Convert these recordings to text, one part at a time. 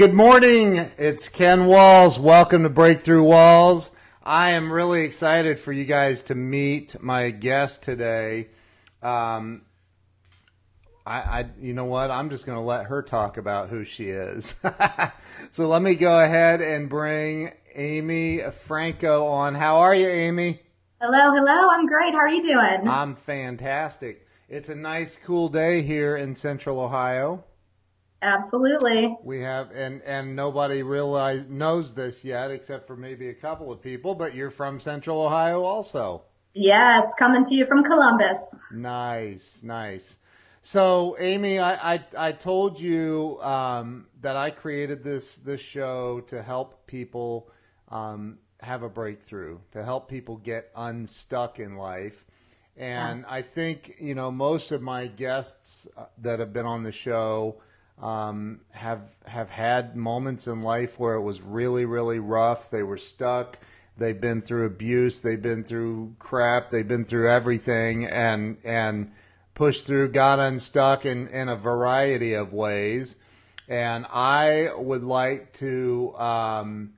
Good morning. It's Ken Walls. Welcome to Breakthrough Walls. I am really excited for you guys to meet my guest today. Um, I, I, you know what? I'm just going to let her talk about who she is. so let me go ahead and bring Amy Franko on. How are you, Amy? Hello, hello. I'm great. How are you doing? I'm fantastic. It's a nice, cool day here in Central Ohio. Absolutely. We have, and and nobody realize knows this yet, except for maybe a couple of people. But you're from Central Ohio, also. Yes, coming to you from Columbus. Nice, nice. So, Amy, I I, I told you um, that I created this this show to help people um, have a breakthrough, to help people get unstuck in life. And I think you know most of my guests uh, that have been on the show um, have have had moments in life where it was really really rough. They were stuck. They've been through abuse. They've been through crap. They've been through everything, and and pushed through, got unstuck in in a variety of ways. And I would like to. Um,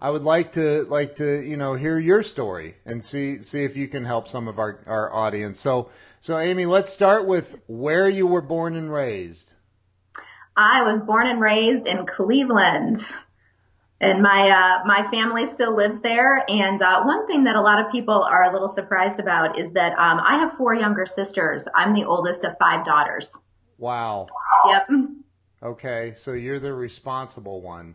I would like to like to you know hear your story and see see if you can help some of our, our audience. So so Amy, let's start with where you were born and raised. I was born and raised in Cleveland. And my uh, my family still lives there. And uh, one thing that a lot of people are a little surprised about is that um, I have four younger sisters. I'm the oldest of five daughters. Wow. Yep. Okay, so you're the responsible one.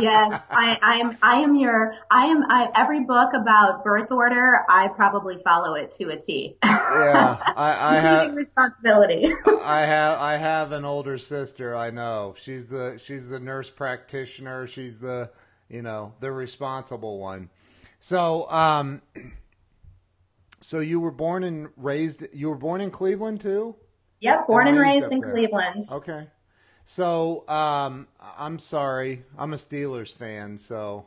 Yes, I, I'm. I am your. I am. I, every book about birth order, I probably follow it to a T. yeah, I, I have responsibility. I have. I have an older sister. I know. She's the. She's the nurse practitioner. She's the. You know, the responsible one. So, um, so you were born and raised. You were born in Cleveland too. Yep, born and raised, and raised in there. Cleveland. Okay. So um, I'm sorry, I'm a Steelers fan, so.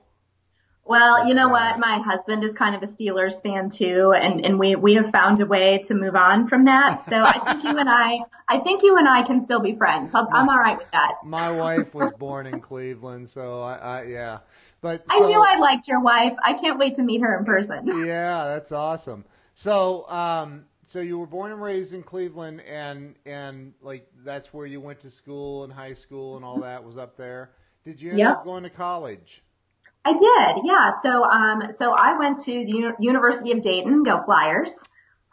Well, you know what? My husband is kind of a Steelers fan too, and, and we, we have found a way to move on from that. So I think you and I, I think you and I can still be friends. I'm, I'm all right with that. My wife was born in Cleveland, so I, I yeah. But so, I knew I liked your wife. I can't wait to meet her in person. Yeah, that's awesome. So, um, so you were born and raised in Cleveland, and and like that's where you went to school and high school and all that was up there. Did you end yep. up going to college? I did, yeah. So um, so I went to the U- University of Dayton. Go Flyers.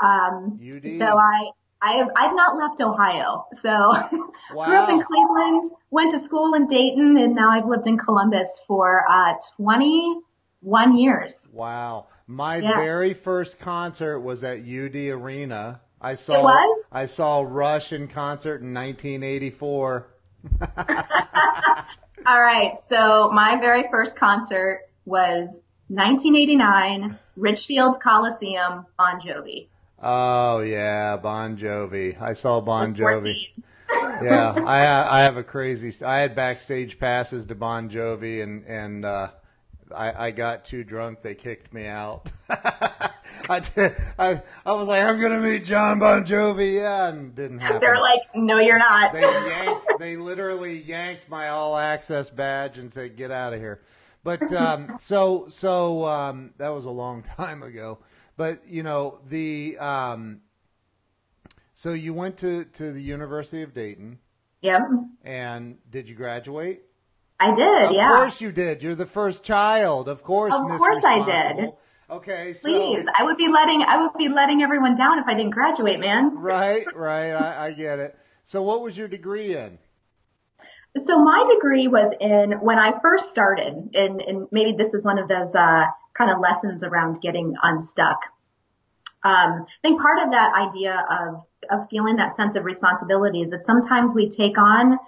Um, UD. So I. I have, I've not left Ohio. So wow. grew up in Cleveland, went to school in Dayton, and now I've lived in Columbus for uh, 21 years. Wow. My yeah. very first concert was at UD Arena. I saw it was? I saw Rush in concert in 1984. All right, so my very first concert was 1989, Richfield Coliseum, Bon Jovi. Oh yeah, Bon Jovi. I saw Bon Jovi. yeah, I I have a crazy. I had backstage passes to Bon Jovi, and and uh, I, I got too drunk. They kicked me out. I, did, I, I was like, I'm gonna meet John Bon Jovi, yeah, and didn't happen. They're like, no, you're not. they yanked, they literally yanked my all access badge and said, get out of here. But um, so so um, that was a long time ago. But you know the um, so you went to to the University of Dayton. Yep. And did you graduate? I did, of yeah. Of course you did. You're the first child. Of course. Of course I did. Okay, so please, I would be letting I would be letting everyone down if I didn't graduate, man. Right, right. I, I get it. So, what was your degree in? So, my degree was in when I first started, and, and maybe this is one of those uh, kind of lessons around getting unstuck. Um, I think part of that idea of of feeling that sense of responsibility is that sometimes we take on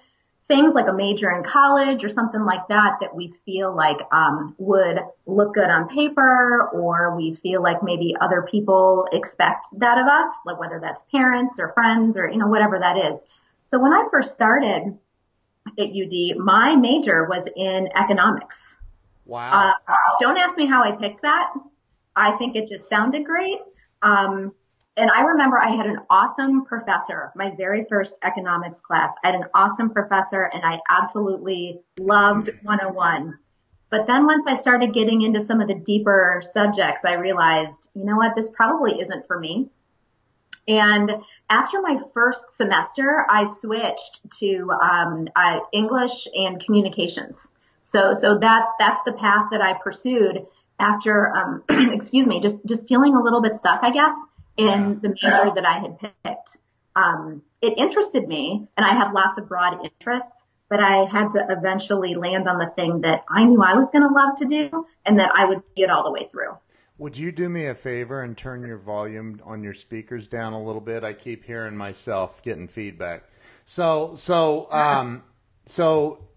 things like a major in college or something like that that we feel like um, would look good on paper or we feel like maybe other people expect that of us like whether that's parents or friends or you know whatever that is. So when i first started at ud my major was in economics. Wow. Uh, don't ask me how i picked that. I think it just sounded great. Um, And I remember I had an awesome professor, my very first economics class. I had an awesome professor and I absolutely loved 101. But then once I started getting into some of the deeper subjects, I realized, you know what, this probably isn't for me. And after my first semester, I switched to um, uh, English and communications. So, so that's that's the path that I pursued after, um, excuse me, just just feeling a little bit stuck, I guess, in the major that I had picked. Um, it interested me, and I have lots of broad interests, but I had to eventually land on the thing that I knew I was going to love to do, and that I would get all the way through. Would you do me a favor and turn your volume on your speakers down a little bit? I keep hearing myself getting feedback. So, so, um, so,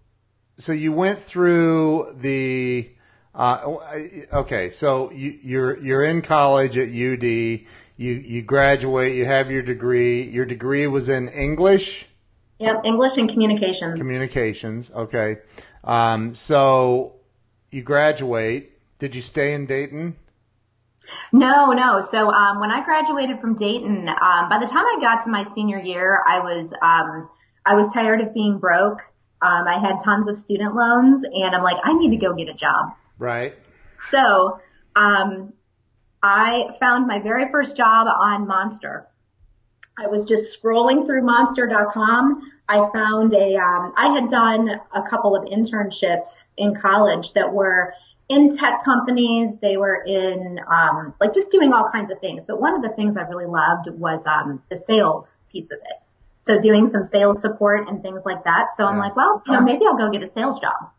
so you went through the, uh, okay, so you, you're, you're in college at UD. You, you graduate, you have your degree. Your degree was in English? Yep, English and communications. Communications, okay. Um, so you graduate. Did you stay in Dayton? No, no. So um, when I graduated from Dayton, um, by the time I got to my senior year, I was um, I was tired of being broke. Um, I had tons of student loans, and I'm like, I need to go get a job. Right. So um, I found my very first job on Monster. I was just scrolling through Monster.com. I found a. Um, I had done a couple of internships in college that were in tech companies. They were in um, like just doing all kinds of things. But one of the things I really loved was um, the sales piece of it. So doing some sales support and things like that. So I'm like, well, you know, maybe I'll go get a sales job.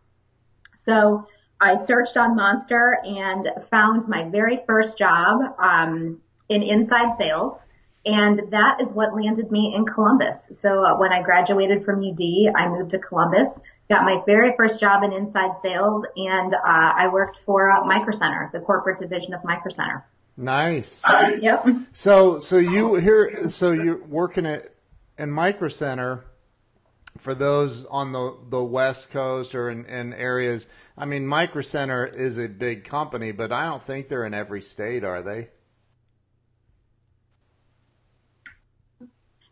So I searched on Monster and found my very first job um, in inside sales. And that is what landed me in Columbus. So uh, when I graduated from UD, I moved to Columbus got my very first job in inside sales, and uh, I worked for uh, Micro Center, the corporate division of Microcenter. Nice. Yep. So, so you here, so you're working at in Micro Center. For those on the the West Coast or in, in areas, I mean, Micro Center is a big company, but I don't think they're in every state, are they?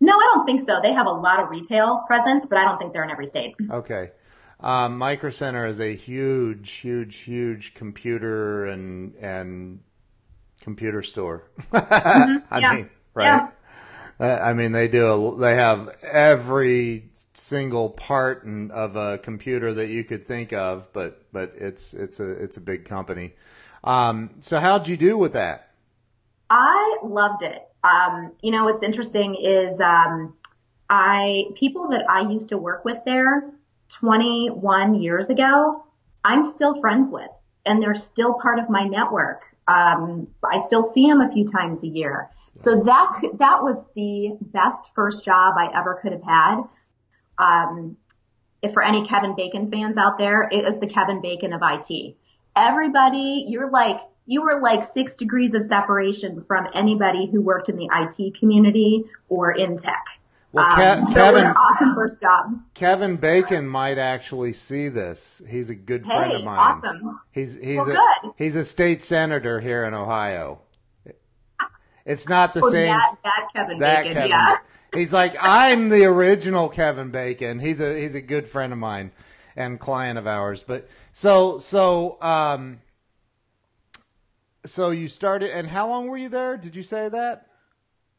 No, I don't think so. They have a lot of retail presence, but I don't think they're in every state. Okay. Um, Micro Center is a huge, huge, huge computer and and computer store. Mm-hmm. I yeah. mean, right? Yeah. Uh, I mean, they do. A, they have every single part of a computer that you could think of, but but it's it's a it's a big company. Um, so how'd you do with that? I loved it. Um, you know, what's interesting is um, I people that I used to work with there 21 years ago, I'm still friends with, and they're still part of my network. Um, I still see them a few times a year. So that that was the best first job I ever could have had. Um, if for any Kevin Bacon fans out there, it was the Kevin Bacon of IT. Everybody, you're like you were like six degrees of separation from anybody who worked in the IT community or in tech. Well, Um, Kevin awesome first job. Kevin Bacon might actually see this. He's a good friend Hey, of mine. awesome. He's he's Well, a good. he's a state senator here in Ohio. It's not the Oh, same. that, that Kevin that Bacon, Kevin. yeah. He's like I'm the original Kevin Bacon. He's a he's a good friend of mine and client of ours. But so so um so you started and how long were you there? Did you say that?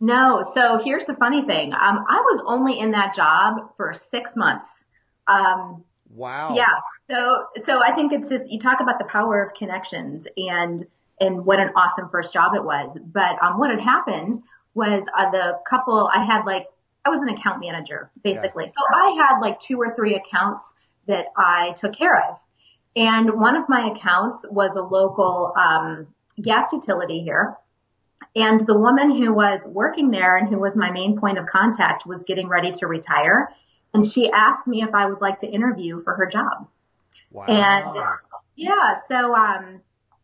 No, so here's the funny thing. Um, I was only in that job for six months. Um, Wow. yeah, so so I think it's just you talk about the power of connections and and what an awesome first job it was. But um, what had happened was uh, the couple I had like I was an account manager basically, so I had like two or three accounts that I took care of, and one of my accounts was a local um, gas utility here. And the woman who was working there and who was my main point of contact was getting ready to retire. And she asked me if I would like to interview for her job. Wow. And yeah, so, um,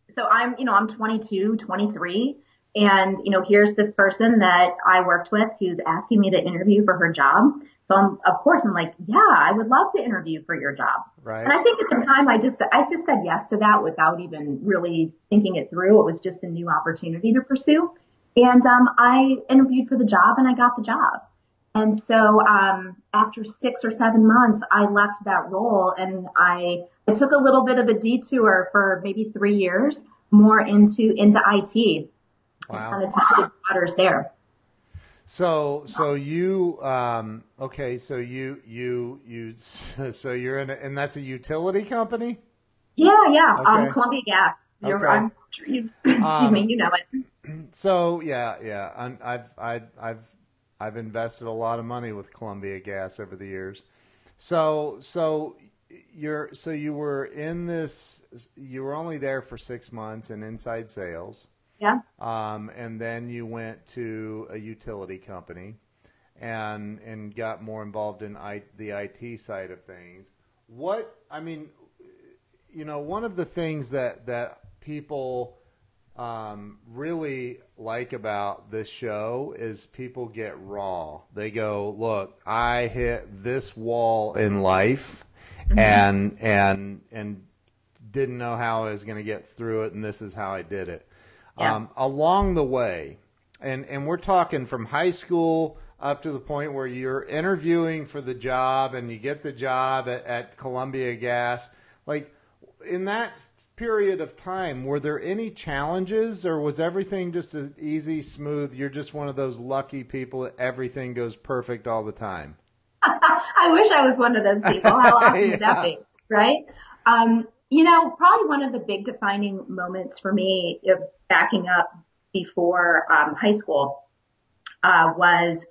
so I'm, you know, I'm 22, 23. And, you know, here's this person that I worked with who's asking me to interview for her job. So I'm, of course, I'm like, yeah, I would love to interview for your job. right. And I think at the time I just, I just said yes to that without even really thinking it through. It was just a new opportunity to pursue. And um, I interviewed for the job and I got the job. And so um, after six or seven months, I left that role and I, I took a little bit of a detour for maybe three years more into into IT. Wow. Kind of tested waters there. So so you um, okay? So you you you so you're in a, and that's a utility company. Yeah, yeah. Um, okay. Um, Columbia Gas. You're, okay. I'm you. excuse um, me. You know it. So yeah, yeah. I've I've I've I've invested a lot of money with Columbia Gas over the years. So so you're so you were in this. You were only there for six months in inside sales. Yeah. Um, and then you went to a utility company, and and got more involved in I, the IT side of things. What I mean, you know, one of the things that that people um, really like about this show is people get raw. They go, "Look, I hit this wall in life, mm-hmm. and and and didn't know how I was going to get through it, and this is how I did it." Yeah. Um, along the way, and and we're talking from high school up to the point where you're interviewing for the job and you get the job at, at Columbia Gas. Like in that period of time, were there any challenges or was everything just as easy, smooth? You're just one of those lucky people that everything goes perfect all the time. I wish I was one of those people. How awesome yeah. would that be? Right? Um, you know, probably one of the big defining moments for me, of backing up before um, high school, uh, was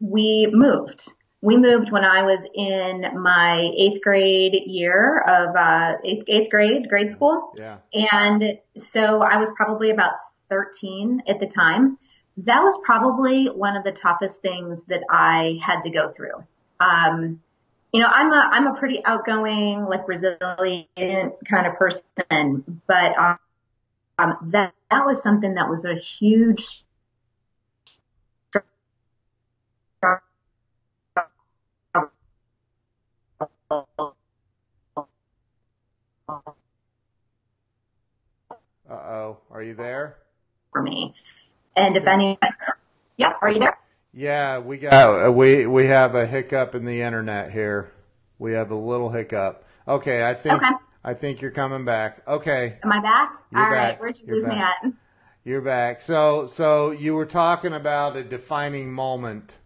we moved we moved when I was in my eighth grade year of uh, eighth, eighth grade grade school. Yeah. And so I was probably about 13 at the time. That was probably one of the toughest things that I had to go through. Um, you know, I'm a I'm a pretty outgoing, like resilient kind of person, but um, um that that was something that was a huge Uh-oh. Are you there? For me. And if any, yeah, are you there? Yeah, we got, uh, we, we have a hiccup in the internet here. We have a little hiccup. Okay. I think, okay. I think you're coming back. Okay. Am I back? You're All back. right. Where'd you you're lose back. me at? You're back. So, so you were talking about a defining moment,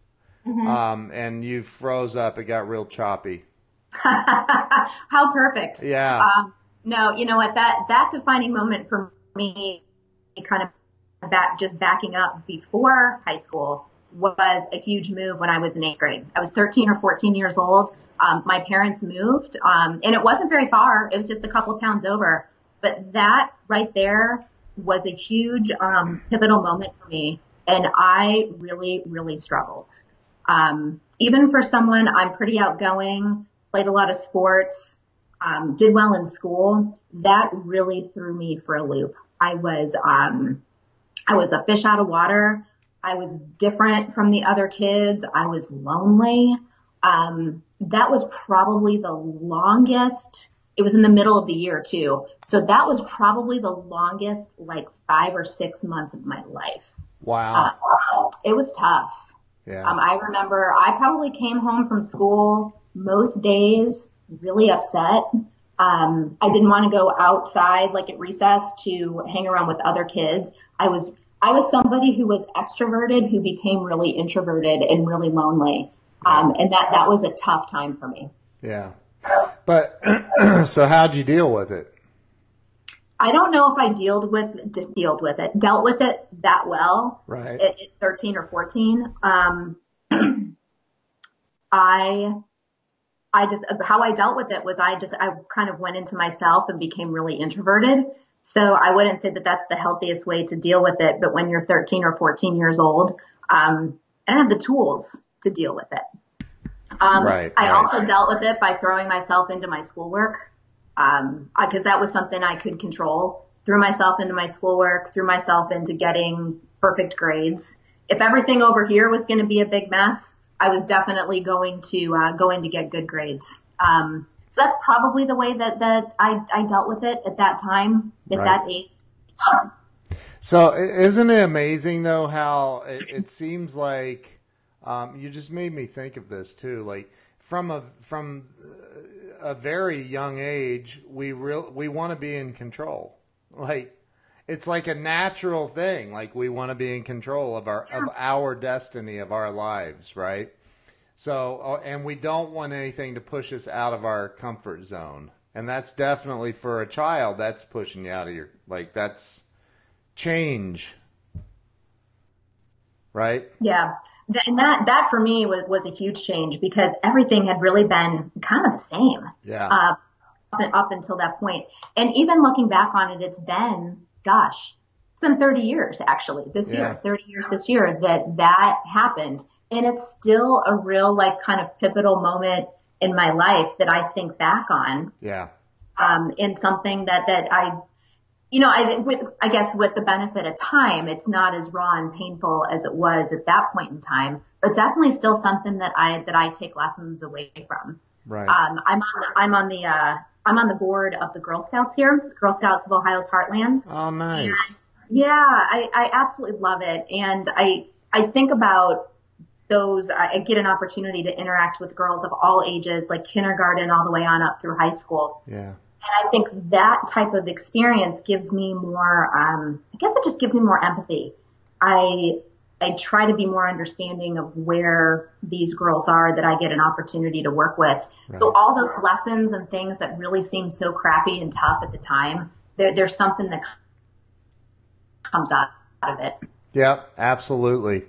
mm-hmm. um, and you froze up. It got real choppy. How perfect. Yeah. Um, no, you know what? That that defining moment for me, kind of back just backing up before high school, was a huge move when I was in eighth grade. I was 13 or 14 years old. Um, my parents moved, um, and it wasn't very far. It was just a couple towns over. But that right there was a huge um, pivotal moment for me, and I really, really struggled. Um, even for someone, I'm pretty outgoing, played a lot of sports, um, did well in school, that really threw me for a loop. I was, um, I was a fish out of water. I was different from the other kids. I was lonely. Um, that was probably the longest. It was in the middle of the year too. So that was probably the longest, like five or six months of my life. Wow. Uh, it was tough. Yeah. Um, I remember I probably came home from school most days really upset. Um, I didn't want to go outside like at recess to hang around with other kids. I was I was somebody who was extroverted who became really introverted and really lonely. Um, and that that was a tough time for me. Yeah. But so how'd you deal with it? I don't know if I dealt with dealt with it, dealt with it that well. Right. At, at 13 or 14. Um, I I just, how I dealt with it was I just, I kind of went into myself and became really introverted. So I wouldn't say that that's the healthiest way to deal with it. But when you're 13 or 14 years old, um, I don't have the tools to deal with it. Um, right, I right. also dealt with it by throwing myself into my schoolwork. Um, cause that was something I could control. Threw myself into my schoolwork, threw myself into getting perfect grades. If everything over here was going to be a big mess, I was definitely going to uh, going to get good grades. Um, so that's probably the way that that I, I dealt with it at that time, right. that age. So isn't it amazing though how it, it seems like um, you just made me think of this too. Like from a from a very young age, we real we want to be in control. Like it's like a natural thing. Like we want to be in control of our of our destiny of our lives, right? So uh, and we don't want anything to push us out of our comfort zone. And that's definitely for a child. That's pushing you out of your like that's change, right? Yeah. And that, that for me was, was a huge change because everything had really been kind of the same. Yeah. Uh, up, up until that. And even looking back on it, it's been, gosh, it's been 30 years actually this Yeah. year, 30 years this year that that happened. And it's still a real like kind of pivotal moment in my life that I think back on, Yeah. um, in something that, that I, you know, I, with, I guess with the benefit of time, it's not as raw and painful as it was at that point in time, but definitely still something that I, that I take lessons away from. Right. Um, I'm on the, I'm on the, uh, I'm on the board of the Girl Scouts here, Girl Scouts of Ohio's Heartland. oh, nice. Yeah, I, I absolutely love it. And I, I think about those, I I get an opportunity to interact with girls of all ages, like kindergarten all the way on up through high school. Yeah. And I think that type of experience gives me more, um, I guess it just gives me more empathy. I, I try to be more understanding of where these girls are that I get an opportunity to work with. So all those lessons and things that really seem so crappy and tough at the time, there, there's something that comes out of it. Yep, absolutely.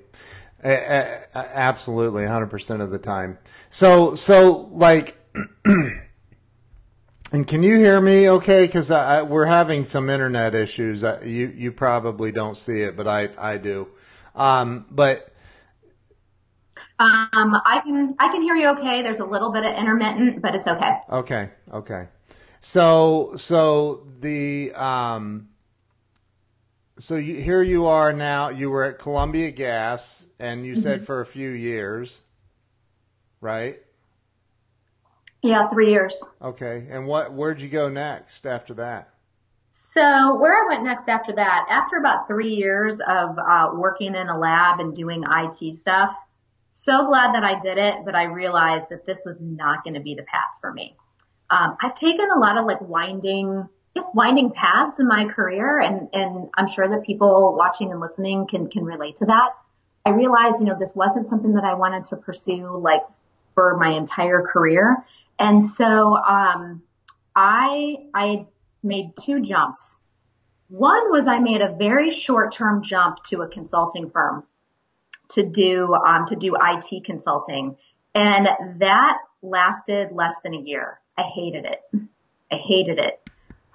Absolutely, 100% of the time. So, so like, and can you hear me okay? Because we're having some internet issues. I, you, you probably don't see it, but I, I do. Um, but Um, I can, I can hear you okay. There's a little bit of intermittent, but it's okay. Okay, okay. So so the um so you, here you are now. You were at Columbia Gas, and you said for a few years, right? Yeah, three years. Okay. And what? Where'd you go next after that? So where I went next after that, after about three years of uh, working in a lab and doing IT stuff, so glad that I did it, but I realized that this was not going to be the path for me. Um, I've taken a lot of like winding, guess winding paths in my career, and and I'm sure that people watching and listening can can relate to that. I realized, you know, this wasn't something that I wanted to pursue like for my entire career, and so um, I I made two jumps. One was I made a very short term jump to a consulting firm to do um, to do IT consulting, and that lasted less than a year. I hated it. I hated it.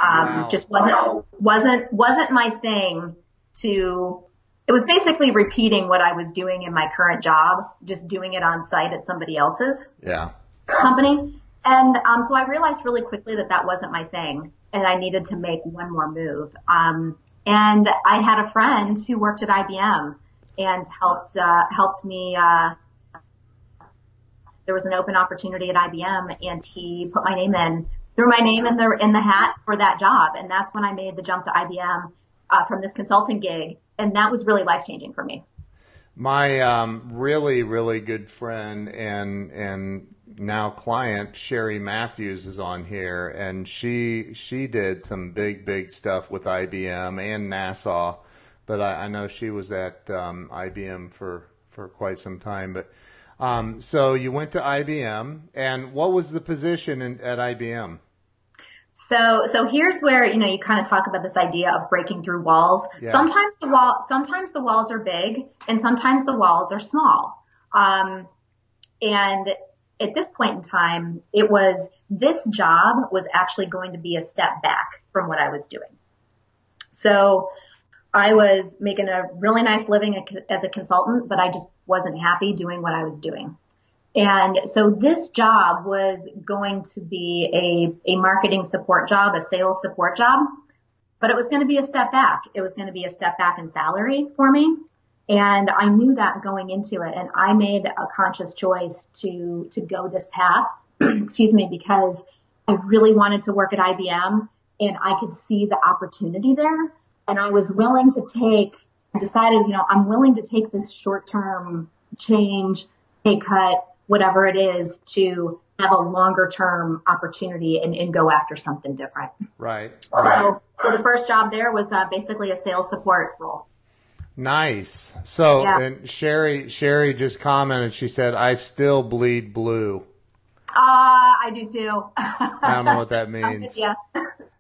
Um, Wow. Just wasn't wasn't wasn't my thing. To it was basically repeating what I was doing in my current job, just doing it on site at somebody else's Yeah. company. And um, so I realized really quickly that that wasn't my thing, and I needed to make one more move. Um, and I had a friend who worked at IBM and helped uh, helped me. Uh, there was an open opportunity at IBM, and he put my name in, threw my name in the in the hat for that job, and that's when I made the jump to IBM uh, from this consulting gig, and that was really life changing for me. My um, really really good friend and and now client Sherry Matthews is on here, and she she did some big big stuff with IBM and NASA, but I, I know she was at um, IBM for for quite some time. But um, so you went to IBM, and what was the position in, at IBM? So, so here's where, you know, you kind of talk about this idea of breaking through walls. Yeah. Sometimes the wall, sometimes the walls are big and sometimes the walls are small. Um, and at this point in time, it was, this job was actually going to be a step back from what I was doing. So I was making a really nice living as a consultant, but I just wasn't happy doing what I was doing. And so this job was going to be a, a marketing support job, a sales support job, but it was going to be a step back. It was going to be a step back in salary for me. And I knew that going into it. And I made a conscious choice to, to go this path, excuse me, because I really wanted to work at IBM and I could see the opportunity there. and I was willing to take, I decided, you know, I'm willing to take this short term change, pay cut, whatever it is to have a longer term opportunity and, and go after something different. Right. So, right. so the first job there was uh, basically a sales support role. Nice. So, Yeah. and Sherry, Sherry just commented. She said, "I still bleed blue." Uh, I do too. I don't know what that means. yeah.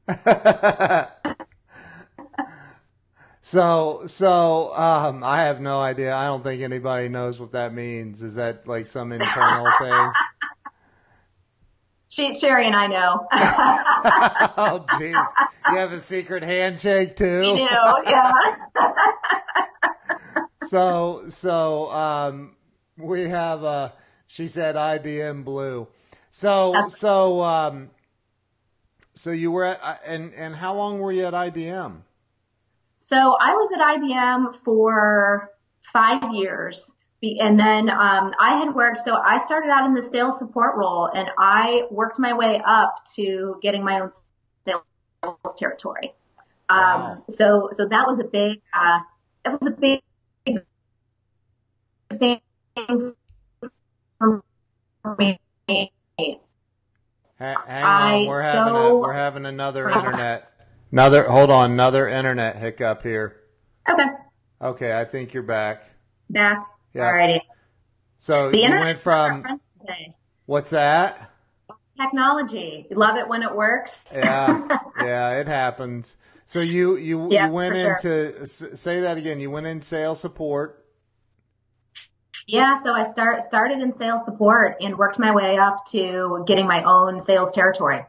so, so um, I have no idea. I don't think anybody knows what that means. Is that like some internal thing? She, Sherry and I know. oh, jeez. You have a secret handshake too. you know, yeah. so so um we have uh she said IBM Blue. So That's- so um so you were at uh, and and how long were you at IBM? So I was at IBM for five years. And then um, I had worked, so I started out in the sales support role and I worked my way up to getting my own sales territory. Um, Wow. so, so that was a big, uh, that was a big thing for me. Ha- hang I on, we're having a, we're having another internet another hold on, another internet hiccup here. Okay, Okay, I think you're back. back. Yeah. Alrighty. So The you went from what's that? Technology. You love it when it works. Yeah, yeah, it happens. So you you Yeah, you went for sure. into say that again. You went in sales support. Yeah, so I start started in sales support and worked my way up to getting my own sales territory.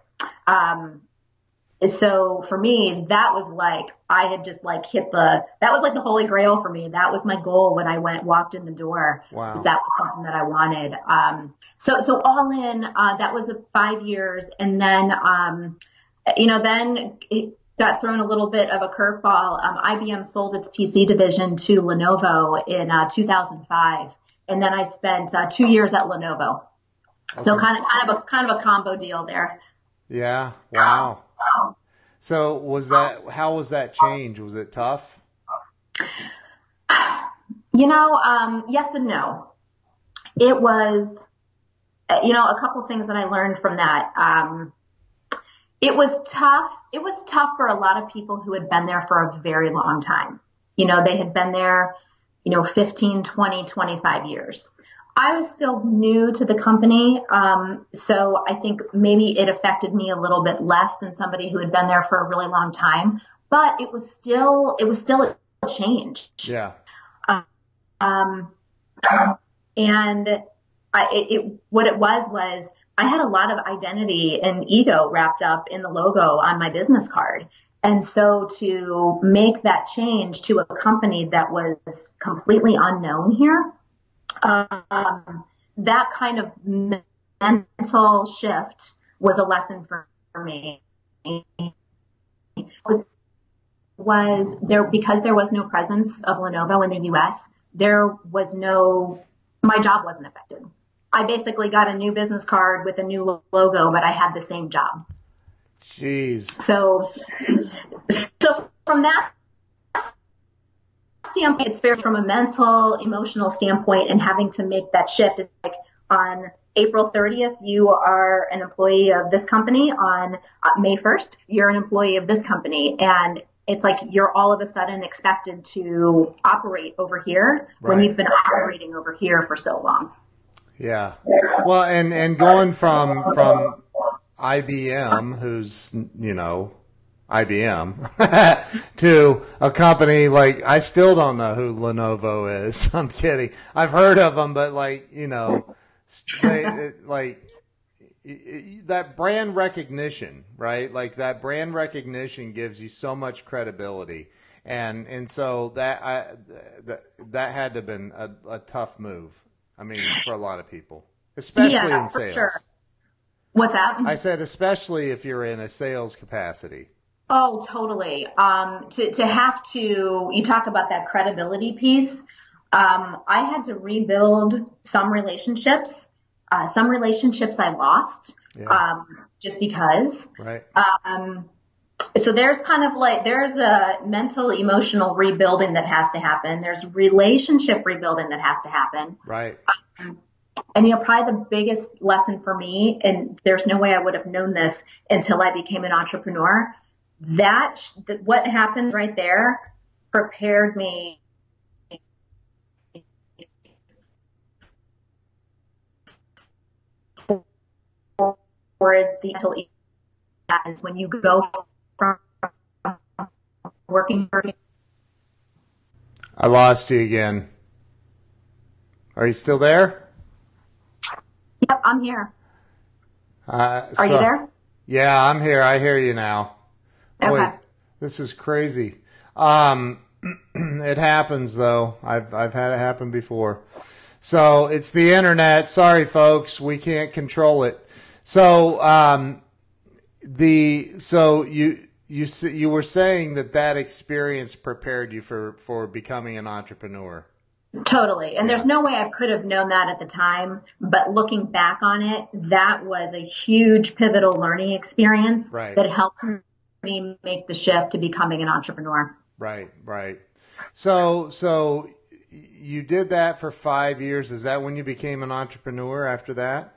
Um, so for me, that was like I had just like hit the that was like the holy grail for me. That was my goal when I went walked in the door. Wow. That was something that I wanted. Um, so so all in, uh, that was a five years, and then um, you know then it got thrown a little bit of a curveball. Um, IBM sold its PC division to Lenovo in uh, 2005, and then I spent uh, two years at Lenovo. So kind of kind of a kind of a combo deal there. Yeah. Wow. So was that how was that change? Was it tough? You know, um, yes and no. It was, you know, a couple things that I learned from that. Um, it was tough. It was tough for a lot of people who had been there for a very long time. You know, they had been there, you know, 15, 20, 25 years. I was still new to the company, um, so I think maybe it affected me a little bit less than somebody who had been there for a really long time. But it was still, it was still a change. Yeah. Um, and I, it, it, what it was was I had a lot of identity and ego wrapped up in the logo on my business card. And so to make that change to a company that was completely unknown here, um, that kind of mental shift was a lesson for me. Was was there because there was no presence of Lenovo in the US, there was no my job wasn't affected. I basically got a new business card with a new logo, but I had the same job. Jeez. So so from that standpoint, it's fair from a mental, emotional standpoint and having to make that shift. It's like on April 30th, you are an employee of this company. On uh, May 1st, you're an employee of this company. And it's like you're all of a sudden expected to operate over here when you've been operating over here for so long. Yeah. Well, and and going from from IBM, who's you know IBM, to a company like I still don't know who Lenovo is. I'm kidding. I've heard of them, but like you know, they, it, like that brand recognition, right? Like that brand recognition gives you so much credibility. And and so that I that that had to have been a, a tough move. I mean, for a lot of people, especially Yeah, in for sales. sure. What's that? I said especially if you're in a sales capacity. Oh, totally. Um, to, to have to, you talk about that credibility piece. Um, I had to rebuild some relationships. Uh, some relationships I lost, Yeah. um, just because. Right. Um, so there's kind of like, there's a mental, emotional rebuilding that has to happen. There's relationship rebuilding that has to happen. Right. And you know, probably the biggest lesson for me, and there's no way I would have known this until I became an entrepreneur. That, that what happened right there prepared me for the mental happens when you go from working for I lost you again. Are you still there? Yep, I'm here. Uh, Are so- you there? Yeah, I'm here. I hear you now. Boy, Okay. this is crazy. Um, it happens though. I've I've had it happen before. So it's the internet. Sorry, folks, we can't control it. So um, the so you you you were saying that that experience prepared you for for becoming an entrepreneur. Totally. And there's no way I could have known that at the time, but looking back on it, that was a huge pivotal learning experience Right. that helped me make the shift to becoming an entrepreneur. Right, right. So so you did that for five years. Is that when you became an entrepreneur? After that?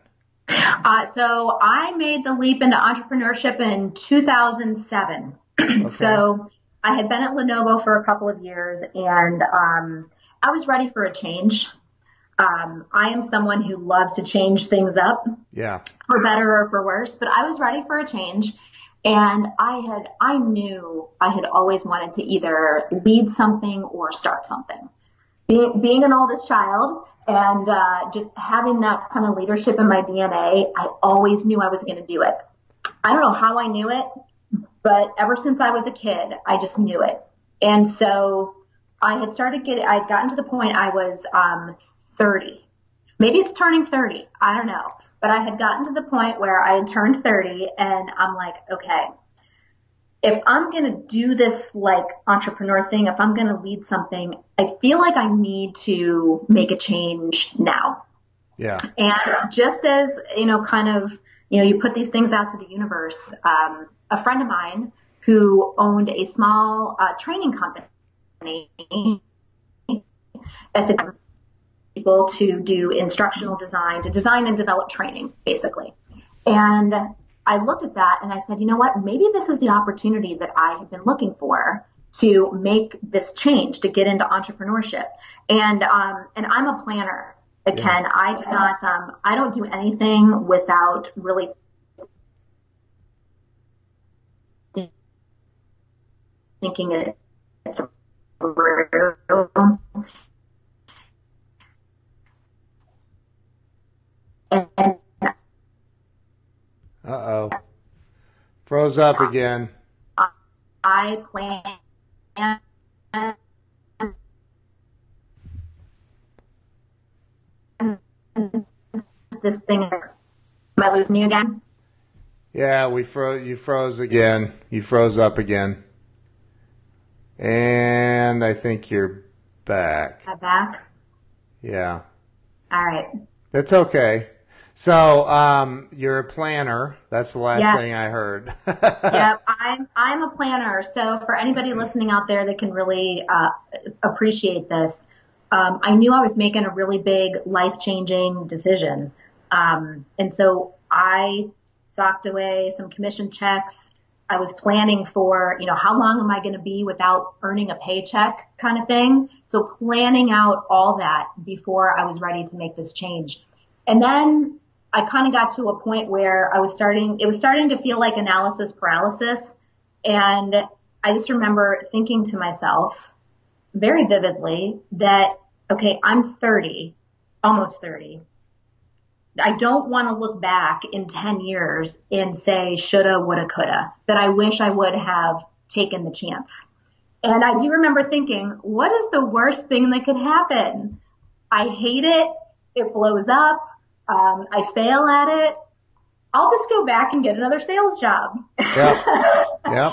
Uh, so I made the leap into entrepreneurship in 2007. So I had been at Lenovo for a couple of years and, um, I was ready for a change. Um, I am someone who loves to change things up Yeah. for better or for worse, but I was ready for a change. And I had, I knew I had always wanted to either lead something or start something. Being, being an oldest child and, uh, just having that kind of leadership in my DNA, I always knew I was going to do it. I don't know how I knew it, but ever since I was a kid, I just knew it. And so I had started getting, I had gotten to the point I was, um, 30. Maybe it's turning 30. I don't know. But I had gotten to the point where I had turned 30 and I'm like, okay, if I'm going to do this like entrepreneur thing, if I'm going to lead something, I feel like I need to make a change now. Yeah. And just as, you know, kind of, you know, you put these things out to the universe, um, a friend of mine who owned a small uh, training company at the time, people to do instructional design, to design and develop training, basically. And I looked at that and I said, you know what? Maybe this is the opportunity that I have been looking for to make this change, to get into entrepreneurship. And, um, and I'm a planner. Again, I do not, um, I don't do anything without really thinking it through. Uh oh. Froze up again. I plan this thing. Am I losing you again? Yeah, we froze. You froze again. You froze up again. And I think you're back. Am back? Yeah, All right. that's okay. So, um, you're a planner. That's the last Yes. thing I heard. yep, I'm I'm a planner. So for anybody listening out there that can really uh, appreciate this, um, I knew I was making a really big life changing decision, um, and so I socked away some commission checks. I was planning for, you know, how long am I going to be without earning a paycheck kind of thing. So planning out all that before I was ready to make this change. And then I kind of got to a point where I was starting, it was starting to feel like analysis paralysis. And I just remember thinking to myself very vividly that, okay, I'm 30, almost 30. I don't want to look back in 10 years and say shoulda, woulda, coulda, that I wish I would have taken the chance. And I do remember thinking, what is the worst thing that could happen? I hate it. It blows up. Um, I fail at it. I'll just go back and get another sales job. Yeah.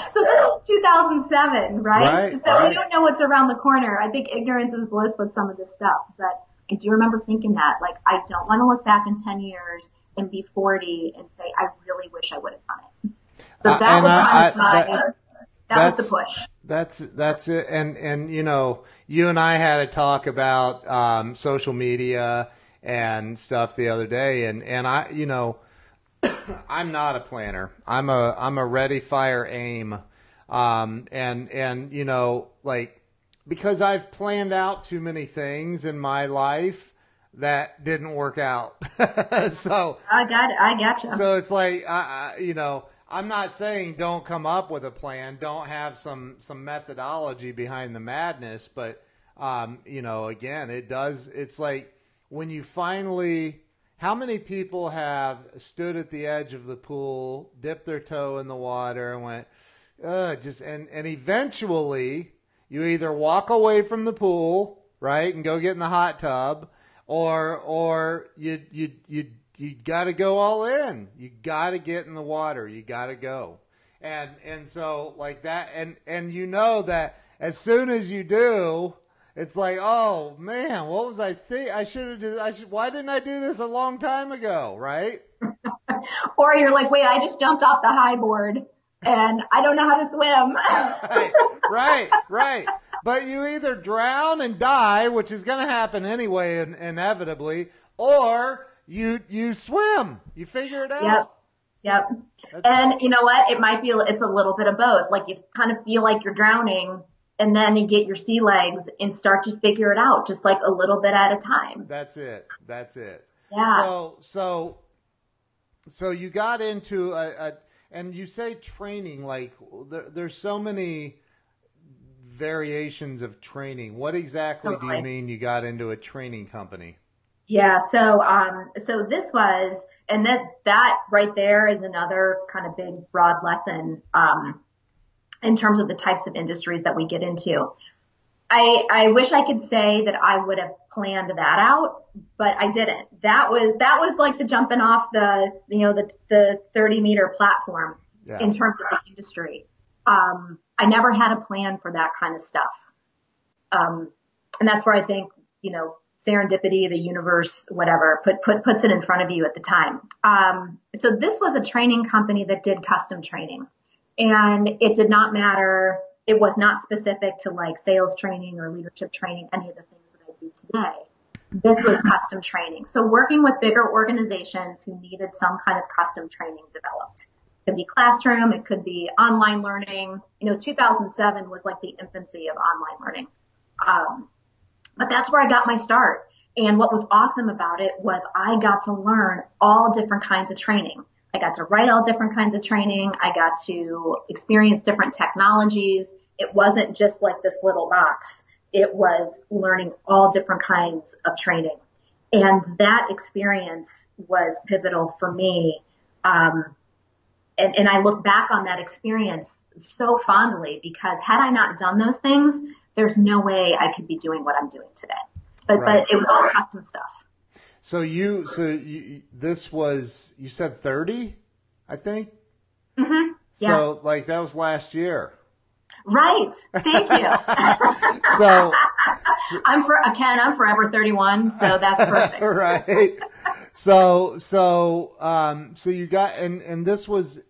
So this is 2007, right? Right, so right. we don't know what's around the corner. I think ignorance is bliss with some of this stuff, but I do remember thinking that, like, I don't want to look back in 10 years and be 40 and say, I really wish I would have done it. So Uh, that and was I- my, that- that, was the push. That's that's it, and and you know, you and I had a talk about um, social media and stuff the other day, and and I, you know, I'm not a planner. I'm a I'm a ready, fire, aim, um, and and you know, like because I've planned out too many things in my life that didn't work out. so I got it. I gotcha. so it's like, I, I, you know, I'm not saying don't come up with a plan, don't have some some methodology behind the madness, but um, you know, again, it does. It's like when you finally. How many people have stood at the edge of the pool, dipped their toe in the water, and went, Ugh, just and and eventually you either walk away from the pool, right, and go get in the hot tub, or or you you you you got to go all in. You got to get in the water. You got to go. And and so like that and and you know that as soon as you do, it's like, "Oh, man, what was I think I should have just I should, why didn't I do this a long time ago?" right? or you're like, wait, I just jumped off the high board and I don't know how to swim. right, right, right. But you either drown and die, which is going to happen anyway, in, inevitably, or you you swim. You figure it out. Yep. Yep. That's- And you know what? It might be, it's a little bit of both. Like you kind of feel like you're drowning and then you get your sea legs and start to figure it out just like a little bit at a time. That's it. That's it. Yeah. So so so you got into a, a and you say training like there, there's so many variations of training. What exactly do you mean you got into a training company? Yeah. So, um, so this was, and that, that right there is another kind of big broad lesson, um, in terms of the types of industries that we get into. I, I wish I could say that I would have planned that out, but I didn't. That was, that was like the jumping off the, you know, the, the 30 meter platform Yeah. in terms of the industry. Um, I never had a plan for that kind of stuff. Um, and that's where I think, you know, serendipity, the universe, whatever, put, put, puts it in front of you at the time. Um, so this was a training company that did custom training and it did not matter. It was not specific to like sales training or leadership training, any of the things that I do today. This was custom training. So working with bigger organizations who needed some kind of custom training developed. It could be classroom, it could be online learning. You know, 2007 was like the infancy of online learning. Um, but that's where I got my start. And what was awesome about it was I got to learn all different kinds of training. I got to write all different kinds of training. I got to experience different technologies. It wasn't just like this little box. It was learning all different kinds of training. And that experience was pivotal for me. Um, and, and I look back on that experience so fondly because had I not done those things, there's no way I could be doing what I'm doing today. But, Right. but it was all custom stuff. So you, so you, this was you said thirty, I think. hmm Yeah. So like that was last year. Right. Thank you. So I'm for Ken. I'm forever 31, so that's perfect. right. So so um so you got and and this was,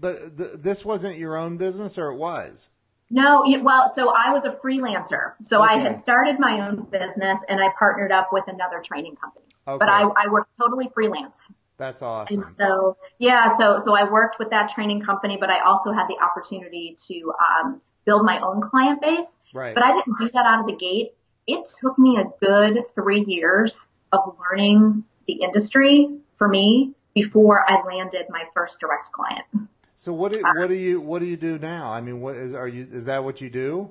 but th- this wasn't your own business or it was. No, it, well, so I was a freelancer. So I had started my own business and I partnered up with another training company. Okay. But I, I worked totally freelance. That's awesome. And so, yeah, so, so I worked with that training company, but I also had the opportunity to, um, build my own client base. Right. But I didn't do that out of the gate. It took me a good three years of learning the industry for me before I landed my first direct client. So what do what do you what do you do now? I mean, what is are you is that what you do?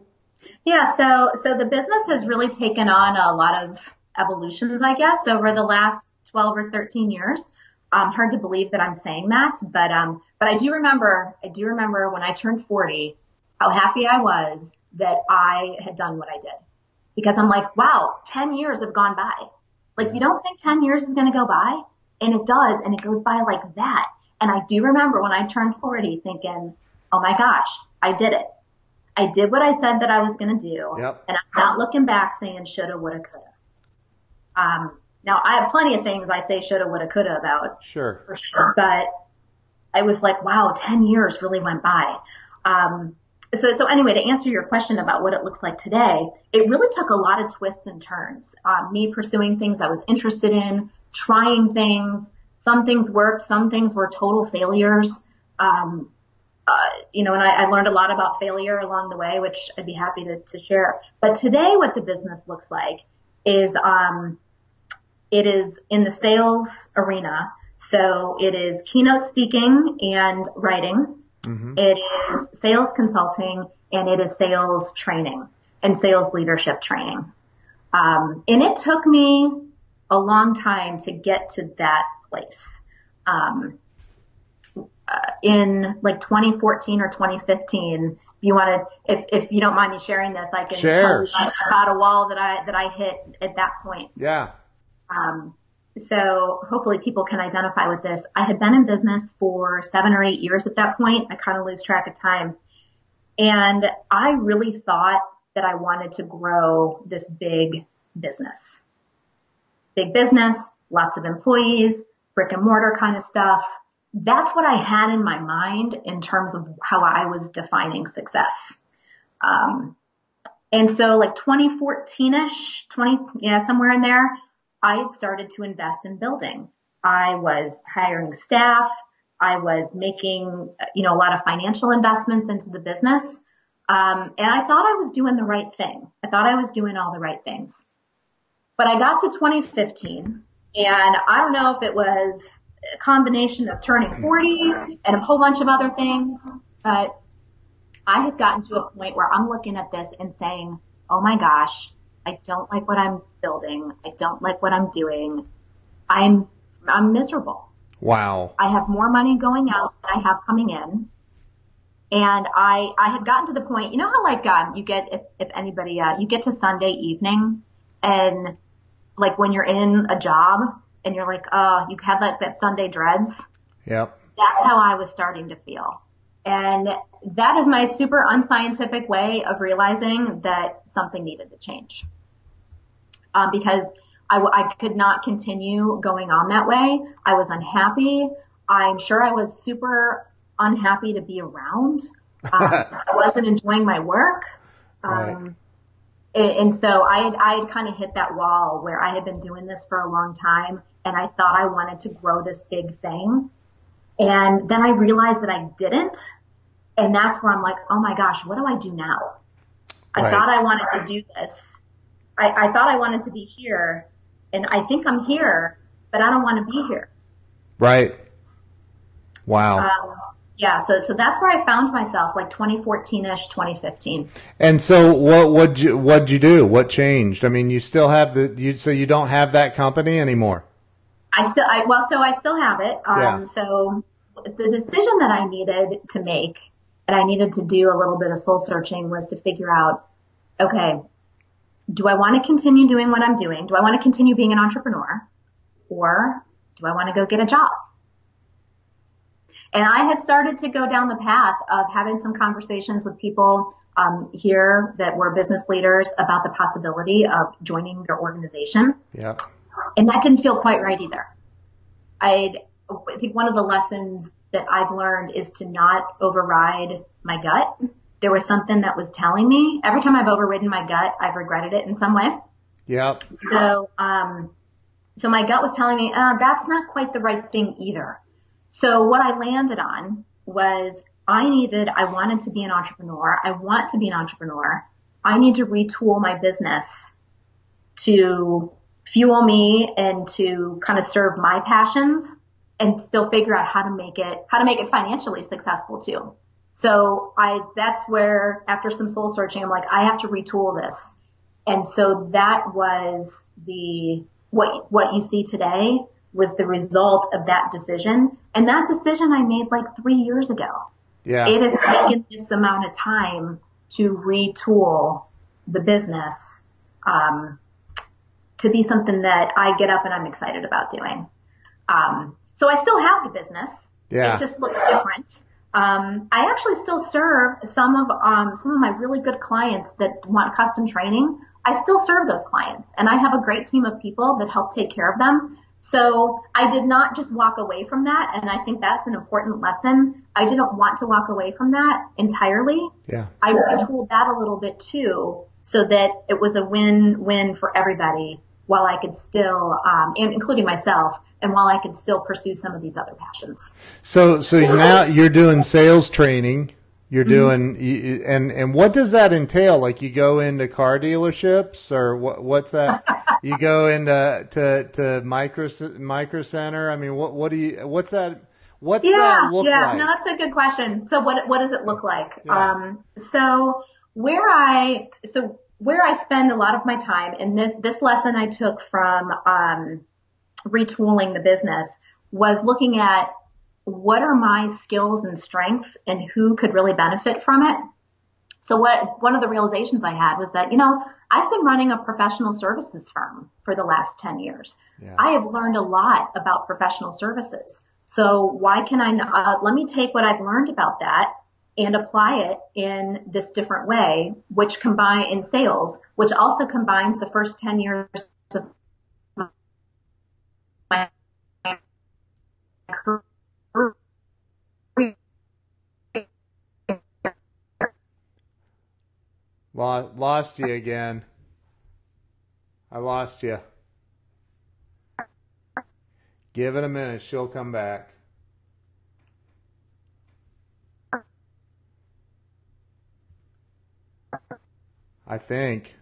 Yeah, so so the business has really taken on a lot of evolutions, I guess, over the last 12 or 13 years. Um, hard to believe that I'm saying that, but um, but I do remember, I do remember when I turned 40, how happy I was that I had done what I did, because I'm like, wow, 10 years have gone by. Like you don't think 10 years is going to go by, and it does, and it goes by like that. And I do remember when I turned 40, thinking, oh my gosh, I did it. I did what I said that I was going to do. Yep. And I'm not looking back saying shoulda, woulda, coulda. Um, now I have plenty of things I say shoulda, woulda, coulda about Sure. for sure, but I was like, wow, 10 years really went by. Um, so, so anyway, to answer your question about what it looks like today, it really took a lot of twists and turns. Um, me pursuing things I was interested in, trying things. Some things worked, some things were total failures. Um, uh, you know, and I, I, learned a lot about failure along the way, which I'd be happy to, to share. But today, what the business looks like is, um, it is in the sales arena. So it is keynote speaking and writing. Mm-hmm. It is sales consulting and it is sales training and sales leadership training. Um, and it took me a long time to get to that place. Um, uh, in like 2014 or 2015, if you want to, if, if you don't mind me sharing this, I can Share. tell you about a wall that I, that I hit at that point. Yeah. Um, so hopefully people can identify with this. I had been in business for seven or eight years at that point. I kind of lose track of time. And I really thought that I wanted to grow this big business. Big business, lots of employees, brick and mortar kind of stuff. That's what I had in my mind in terms of how I was defining success. Um, and so like 2014ish, 20, yeah, somewhere in there, I had started to invest in building. I was hiring staff. I was making, you know, a lot of financial investments into the business. Um, and I thought I was doing the right thing. I thought I was doing all the right things. But I got to 2015 and I don't know if it was a combination of turning 40 and a whole bunch of other things, but I had gotten to a point where I'm looking at this and saying, oh my gosh, I don't like what I'm building. I don't like what I'm doing. I'm, I'm miserable. Wow. I have more money going out than I have coming in. And I, I had gotten to the point, you know how like, um, you get, if, if anybody, uh, you get to Sunday evening and like when you're in a job and you're like, oh, you have like that Sunday dreads. Yep. That's how I was starting to feel. And that is my super unscientific way of realizing that something needed to change. Um, because I, I could not continue going on that way. I was unhappy. I'm sure I was super unhappy to be around. Um, I wasn't enjoying my work. Um, right. And, and so I had, I had kind of hit that wall where I had been doing this for a long time and I thought I wanted to grow this big thing. And then I realized that I didn't. And that's where I'm like, oh my gosh, what do I do now? I right. thought I wanted to do this. I, I thought I wanted to be here and I think I'm here, but I don't want to be here. Right. Wow. Um, yeah, so so that's where I found myself, like 2014ish, 2015. And so, what what you what you do? What changed? I mean, you still have the you so you don't have that company anymore. I still, I well, so I still have it. Um, yeah. So the decision that I needed to make, and I needed to do a little bit of soul searching, was to figure out, okay, do I want to continue doing what I'm doing? Do I want to continue being an entrepreneur, or do I want to go get a job? And I had started to go down the path of having some conversations with people um, here that were business leaders about the possibility of joining their organization. Yeah. And that didn't feel quite right either. i I think one of the lessons that I've learned is to not override my gut. There was something that was telling me every time I've overridden my gut, I've regretted it in some way. Yeah. So, um, so my gut was telling me, uh, that's not quite the right thing either. So what I landed on was I needed, I wanted to be an entrepreneur. I want to be an entrepreneur. I need to retool my business to fuel me and to kind of serve my passions and still figure out how to make it, how to make it financially successful too. So I, that's where after some soul searching, I'm like, I have to retool this. And so that was the, what, what you see today was the result of that decision. And that decision I made like three years ago. Yeah. It has taken this amount of time to retool the business, um, to be something that I get up and I'm excited about doing. Um, so I still have the business. Yeah. It just looks different. Um, I actually still serve some of um, some of my really good clients that want custom training. I still serve those clients, and I have a great team of people that help take care of them So I did not just walk away from that. And I think that's an important lesson. I didn't want to walk away from that entirely. Yeah. I retooled that a little bit too so that it was a win-win for everybody while I could still, um, and including myself, and while I could still pursue some of these other passions. So, so now you're doing sales training. You're doing, you- and and what does that entail? Like you go into car dealerships, or what? What's that? you go into to to micro micro center. I mean, what what do you? What's that? What's Yeah, that look yeah, like? no, that's a good question. So what what does it look like? Yeah. Um, so where I so where I spend a lot of my time, and this this lesson I took from um, retooling the business was looking at what are my skills and strengths, and who could really benefit from it. So what one of the realizations I had was that you know I've been running a professional services firm for the last ten years. Yeah. I have learned a lot about professional services. So why can I, not- uh, let me take what I've learned about that and apply it in this different way, which combine in sales, which also combines the first 10 years of my Lo- Lost you again. I lost you. Give it a minute. She'll come back. I think.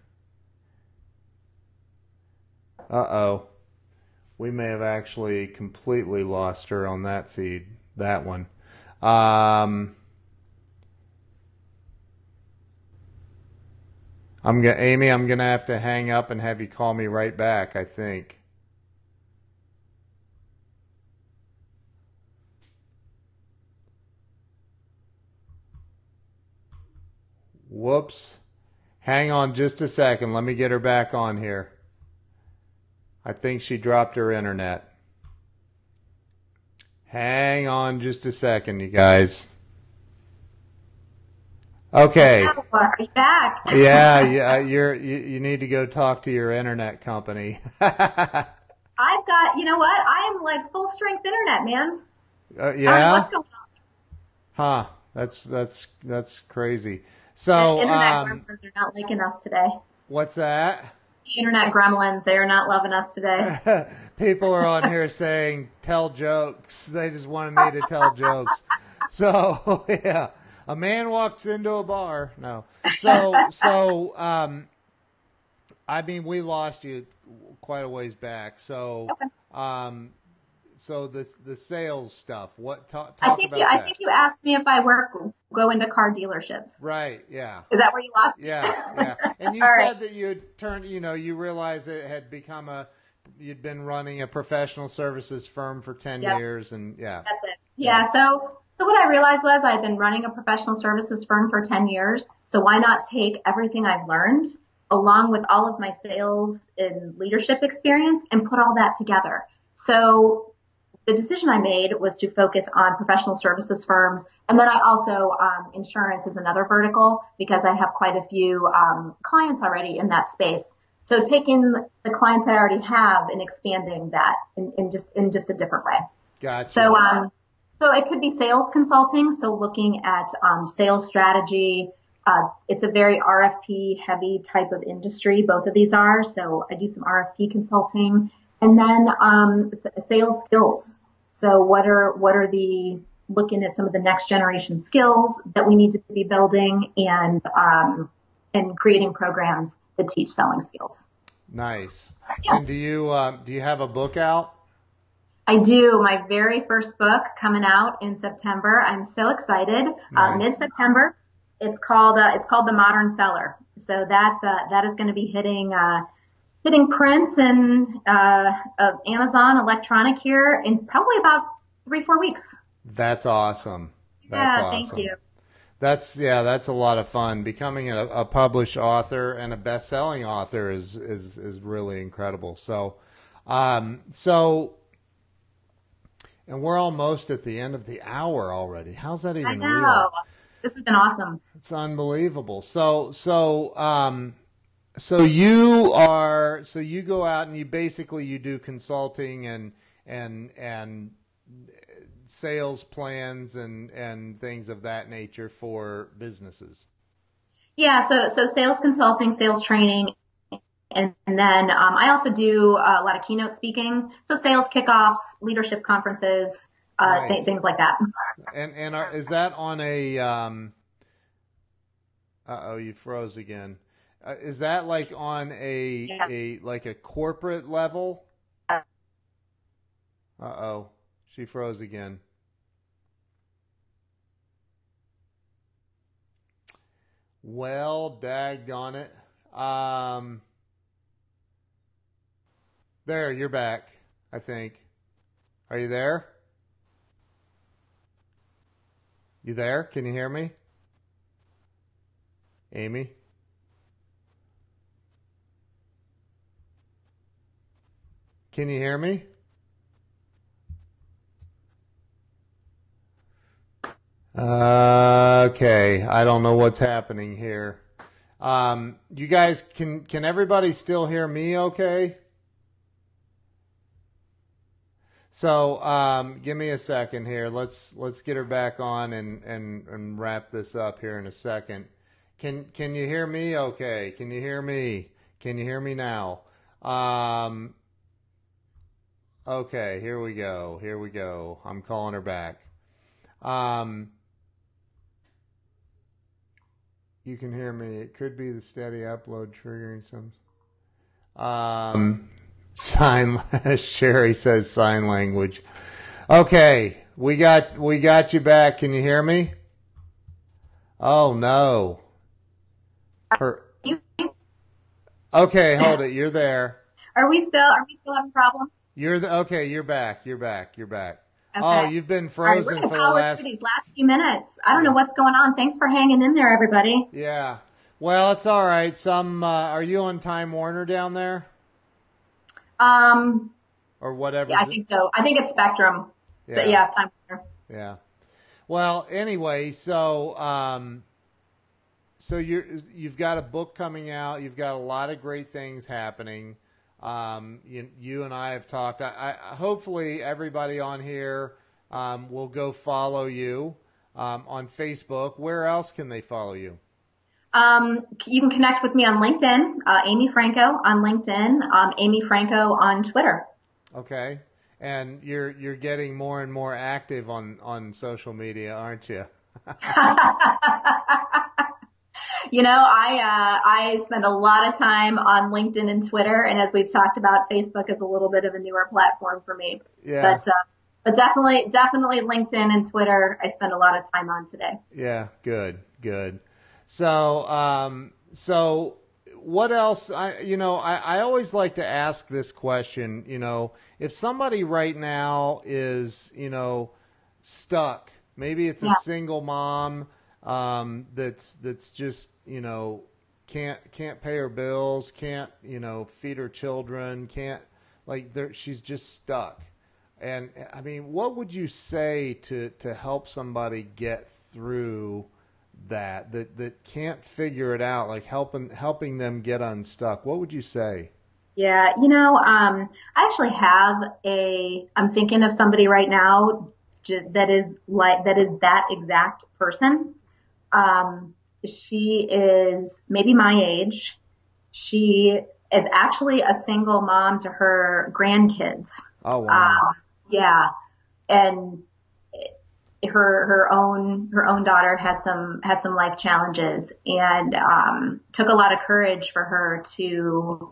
Uh oh. We may have actually completely lost her on that feed. That one. Um, I'm gonna, Amy. I'm gonna have to hang up and have you call me right back. I think. Whoops. Hang on just a second. Let me get her back on here. I think she dropped her internet. Hang on just a second, you guys. Okay. Are you back? Yeah, yeah, you're you, you need to go talk to your internet company. uh, I've got, you know what? I am like full strength internet, man. Don't yeah? what's going on? Huh. That's that's that's crazy. So, internet um, gremlins are not liking us today. what's that? The internet gremlins, they are not loving us today. People are on here saying tell jokes. They just wanted me to tell jokes. So yeah, a man walks into a bar. No, so so um, I mean we lost you quite a ways back. So Okay. um, so the the sales stuff. What talk, I think you, I think you asked me if I work, go into car dealerships. Right. Yeah. Is that where you lost? me? Yeah, yeah. And you said right. that you had turned, you know, you realized it had become a, you'd been running a professional services firm for 10 Yep. years and yeah. That's it. Yeah. So, so what I realized was I've been running a professional services firm for 10 years. So why not take everything I've learned along with all of my sales and leadership experience and put all that together? So the decision I made was to focus on professional services firms. And then I also, um, insurance is another vertical because I have quite a few, um, clients already in that space. So taking the clients I already have and expanding that in, in just, in just a different way. Gotcha. So, um, so it could be sales consulting. So looking at, um, sales strategy. Uh, it's a very RFP heavy type of industry. Both of these are. So I do some RFP consulting and then, um, s- sales skills. So what are, what are the, looking at some of the next generation skills that we need to be building and, um, and creating programs that teach selling skills. nice. Yeah. And do you, um, do you have a book out? I do. My very first book coming out in September. I'm so excited. Uh, Mid September. It's called uh, it's called The Modern Seller. So that uh, that is going to be hitting uh, hitting prints and uh, uh, Amazon electronic here in probably about three four weeks. That's awesome. That's yeah, awesome. thank you. That's yeah, that's a lot of fun. Becoming a, a published author and a best-selling author is is is really incredible. So, um, so, and we're almost at the end of the hour already. How's that even I know. real? This has been awesome. It's unbelievable. So, so, um, so you are so you go out and you basically you do consulting and and and sales plans and and things of that nature for businesses. Yeah, so so sales consulting, sales training, and, and then um, I also do a lot of keynote speaking, so sales kickoffs, leadership conferences, uh, nice. th- things like that. And and are, is that on a? Um, uh oh, you froze again. Uh, is that like on a yeah. a like a corporate level? Uh oh, she froze again. Well, daggone it. Um, there, you're back, I think. Are you there? You there? Can you hear me? Amy? Can you hear me? Uh, okay, I don't know what's happening here. Um, you guys, can can everybody still hear me? Okay. So, um, give me a second here. Let's let's get her back on and, and, and wrap this up here in a second. Can can you hear me? Okay. Can you hear me? Can you hear me now? Um, Okay, here we go. Here we go. I'm calling her back. Um, you can hear me. It could be the steady upload triggering some. Um, sign. Sherry says sign language. Okay, we got we got you back. Can you hear me? Oh no. Her. Okay, hold it. You're there. Are we still? Are we still having problems? You're the okay. You're back. You're back. You're back. Okay. Oh, you've been frozen right, for the last these last few minutes. I don't know what's going on. Thanks for hanging in there, everybody. Yeah. Well, it's all right. Some uh, are you on Time Warner down there? Um. Or whatever. Yeah, I think so. I think it's Spectrum. So yeah, yeah Time Warner. Yeah. Well, anyway, so um, so you're you've got a book coming out. You've got a lot of great things happening. Um, you, you, and I have talked. I, I, hopefully, everybody on here um, will go follow you um, on Facebook. Where else can they follow you? Um, you can connect with me on LinkedIn, uh, Amy Franko on LinkedIn, um, Amy Franko on Twitter. Okay, and you're you're getting more and more active on on social media, aren't you? you know, I uh, I spend a lot of time on LinkedIn and Twitter, and as we've talked about, Facebook is a little bit of a newer platform for me. Yeah. But uh, but definitely definitely LinkedIn and Twitter, I spend a lot of time on today. Yeah, good, good. So um, so what else? I you know I, I always like to ask this question. You know, if somebody right now is you know stuck, maybe it's a single mom um, that's that's just you know can't can't pay her bills, can't you know feed her children, can't like she's just stuck. And I mean, what would you say to to help somebody get through that that that can't figure it out, like helping helping them get unstuck? What would you say? Yeah, you know, um, I actually have a. I'm thinking of somebody right now that is like that is that exact person. Um, she is maybe my age. She is actually a single mom to her grandkids. Oh wow. Um, yeah. And her her own her own daughter has some has some life challenges and um, took a lot of courage for her to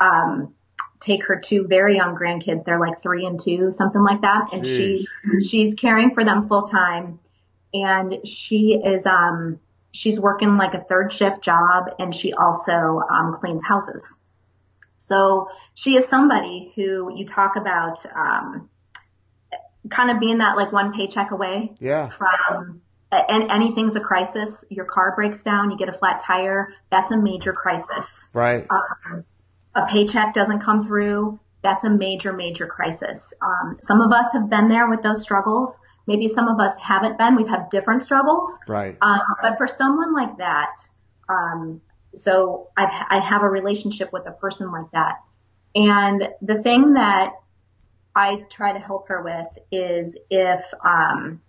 um, take her two very young grandkids. They're like three and two, something like that, and Jeez. she's she's caring for them full time and she is um she's working like a third shift job and she also um cleans houses. So she is somebody who you talk about um kind of being that like one paycheck away yeah. from and anything's a crisis. Your car breaks down, you get a flat tire, that's a major crisis. Right. Um, a paycheck doesn't come through, that's a major, major crisis. Um, some of us have been there with those struggles. Maybe some of us haven't been. We've had different struggles. Right. Um, but for someone like that, um, so I've, I have a relationship with a person like that. And the thing that I try to help her with is if, um,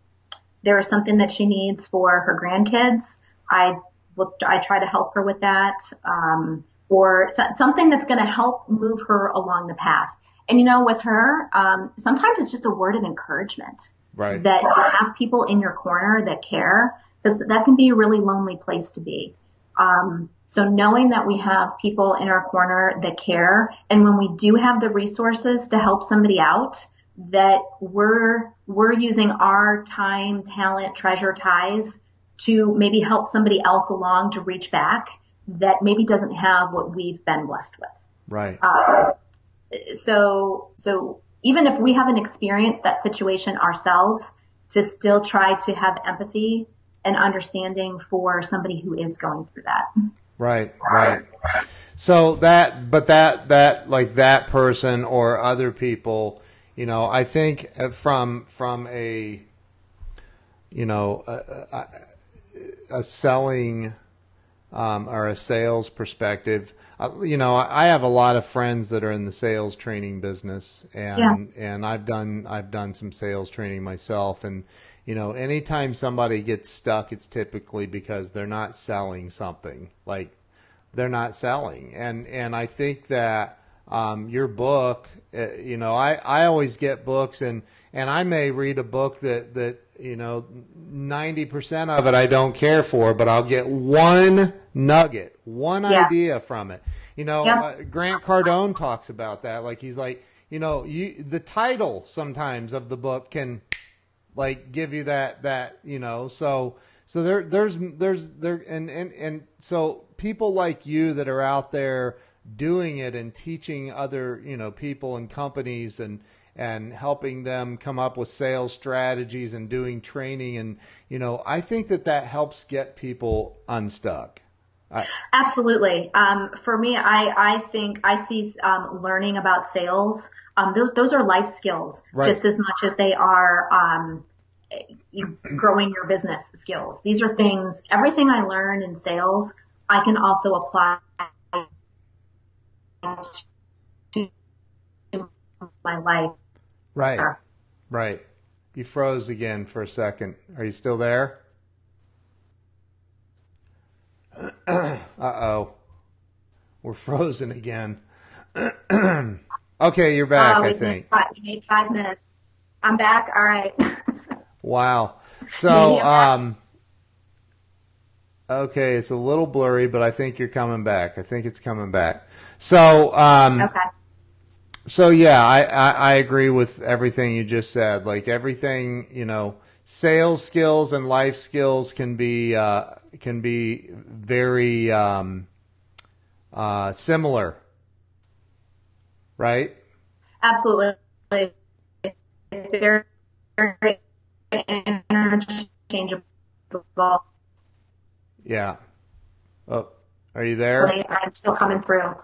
there is something that she needs for her grandkids, I will, I try to help her with that. Um, or so, something that's going to help move her along the path. And you know, with her, um, sometimes it's just a word of encouragement. Right. That you have people in your corner that care, because that can be a really lonely place to be. Um, so knowing that we have people in our corner that care, and when we do have the resources to help somebody out, that we're we're using our time, talent, treasure, ties to maybe help somebody else along to reach back that maybe doesn't have what we've been blessed with. Right. Uh, so so even if we haven't experienced that situation ourselves, to still try to have empathy and understanding for somebody who is going through that. Right, right. So that, but that, that, like that person or other people, you know, I think from, from a, you know, a, a, selling, um, or a sales perspective, uh, you know, I have a lot of friends that are in the sales training business and, yeah. and I've done, I've done some sales training myself and, you know, anytime somebody gets stuck, it's typically because they're not selling something. Like they're not selling, and and I think that um, your book, uh, you know, I I always get books and and I may read a book that that you know ninety percent of it I don't care for, but I'll get one nugget, one yeah. idea from it. You know, yeah. uh, Grant Cardone talks about that. Like he's like, you know, you the title sometimes of the book can like give you that that you know so so there there's there's there and and and so people like you that are out there doing it and teaching other you know people and companies and and helping them come up with sales strategies and doing training and you know I think that that helps get people unstuck. I, Absolutely. Um, for me, I I think I see um, learning about sales. Um, those those are life skills right. just as much as they are um, growing your business skills. These are things, everything I learn in sales, I can also apply to my life. Right. Right. You froze again for a second. Are you still there? uh oh. We're frozen again. okay, you're back, uh, I think. Five, we need five minutes. I'm back. All right. Wow. So, um, okay, it's a little blurry, but I think you're coming back. I think it's coming back. So, um, okay. So yeah, I, I, I agree with everything you just said. Like everything, you know, sales skills and life skills can be uh, can be very um, uh, similar, right? Absolutely. Very interchangeable. Yeah. Oh, are you there? I'm still coming through.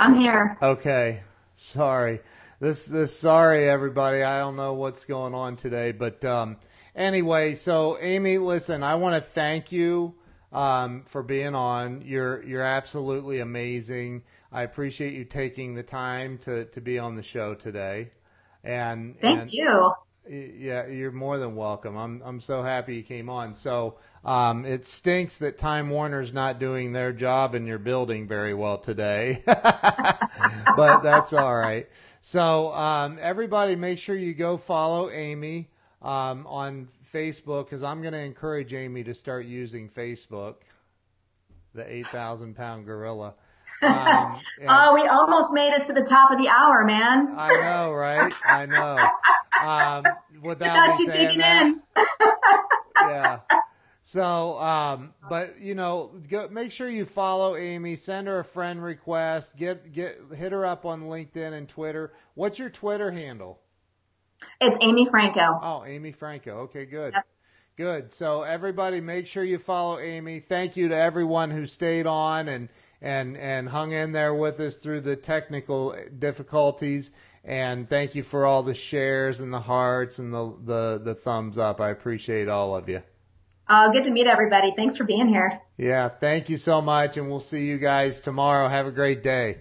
I'm here. Okay. Sorry. This this sorry everybody. I don't know what's going on today, but um, anyway, so Amy, listen, I want to thank you um, for being on. You're you're absolutely amazing. I appreciate you taking the time to to be on the show today. And thank and, you. Yeah, you're more than welcome. I'm I'm so happy you came on. So um, it stinks that Time Warner's not doing their job in your building very well today, but that's all right. So um, everybody, make sure you go follow Amy um, on Facebook because I'm going to encourage Amy to start using Facebook. The eight thousand pound gorilla. Um, oh, we almost made it to the top of the hour, man. I know, right? I know. Um, without me saying that. yeah. So, um, but you know, go, make sure you follow Amy. Send her a friend request. Get get hit her up on LinkedIn and Twitter. What's your Twitter handle? It's Amy Franko. Oh, Amy Franko. Okay, good. Yep. Good. So everybody, make sure you follow Amy. Thank you to everyone who stayed on and and and hung in there with us through the technical difficulties. And thank you for all the shares and the hearts and the the, the thumbs up. I appreciate all of you. Uh, good to meet everybody. Thanks for being here. Yeah, thank you so much, and we'll see you guys tomorrow. Have a great day.